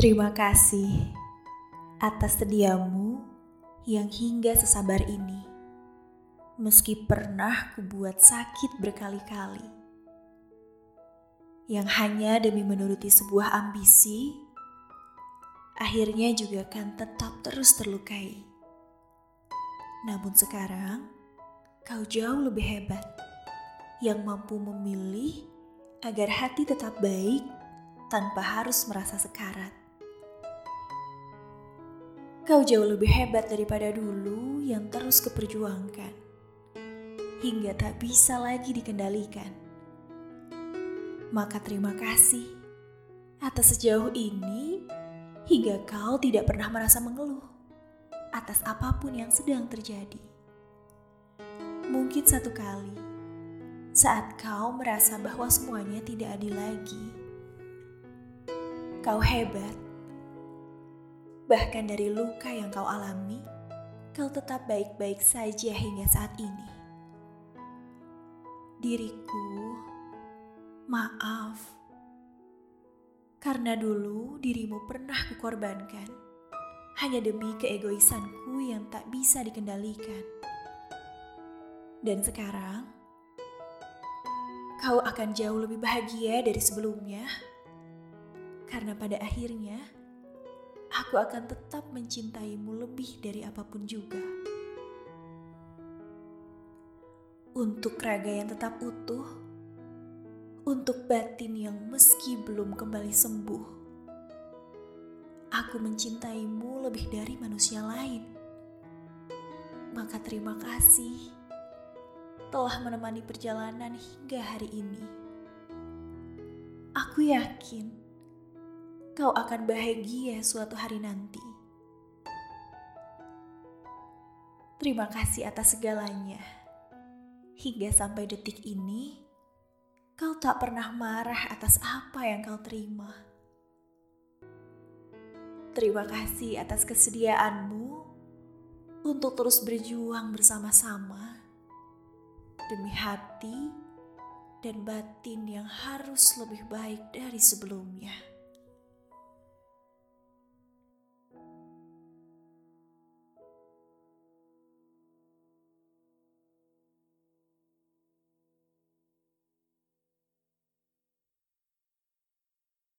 Terima kasih atas sediamu yang hingga sesabar ini. Meski pernah kubuat sakit berkali-kali. Yang hanya demi menuruti sebuah ambisi, akhirnya juga akan tetap terus terlukai. Namun sekarang, kau jauh lebih hebat yang mampu memilih agar hati tetap baik tanpa harus merasa sekarat. Kau jauh lebih hebat daripada dulu yang terus keperjuangkan, hingga tak bisa lagi dikendalikan. Maka terima kasih atas sejauh ini, hingga kau tidak pernah merasa mengeluh atas apa pun yang sedang terjadi. Mungkin satu kali, saat kau merasa bahwa semuanya tidak adil lagi, kau hebat Bahkan dari luka yang kau alami, kau tetap baik-baik saja hingga saat ini. Diriku, maaf. Karena dulu dirimu pernah kukorbankan hanya demi keegoisanku yang tak bisa dikendalikan. Dan sekarang, kau akan jauh lebih bahagia dari sebelumnya. Karena pada akhirnya, aku akan tetap mencintaimu lebih dari apa pun juga. Untuk raga yang tetap utuh, untuk batin yang meski belum kembali sembuh, aku mencintaimu lebih dari manusia lain. Maka terima kasih telah menemani perjalanan hingga hari ini. Aku yakin kau akan bahagia suatu hari nanti. Terima kasih atas segalanya. Hingga sampai detik ini, kau tak pernah marah atas apa yang kau terima. Terima kasih atas kesediaanmu untuk terus berjuang bersama-sama demi hati dan batin yang harus lebih baik dari sebelumnya.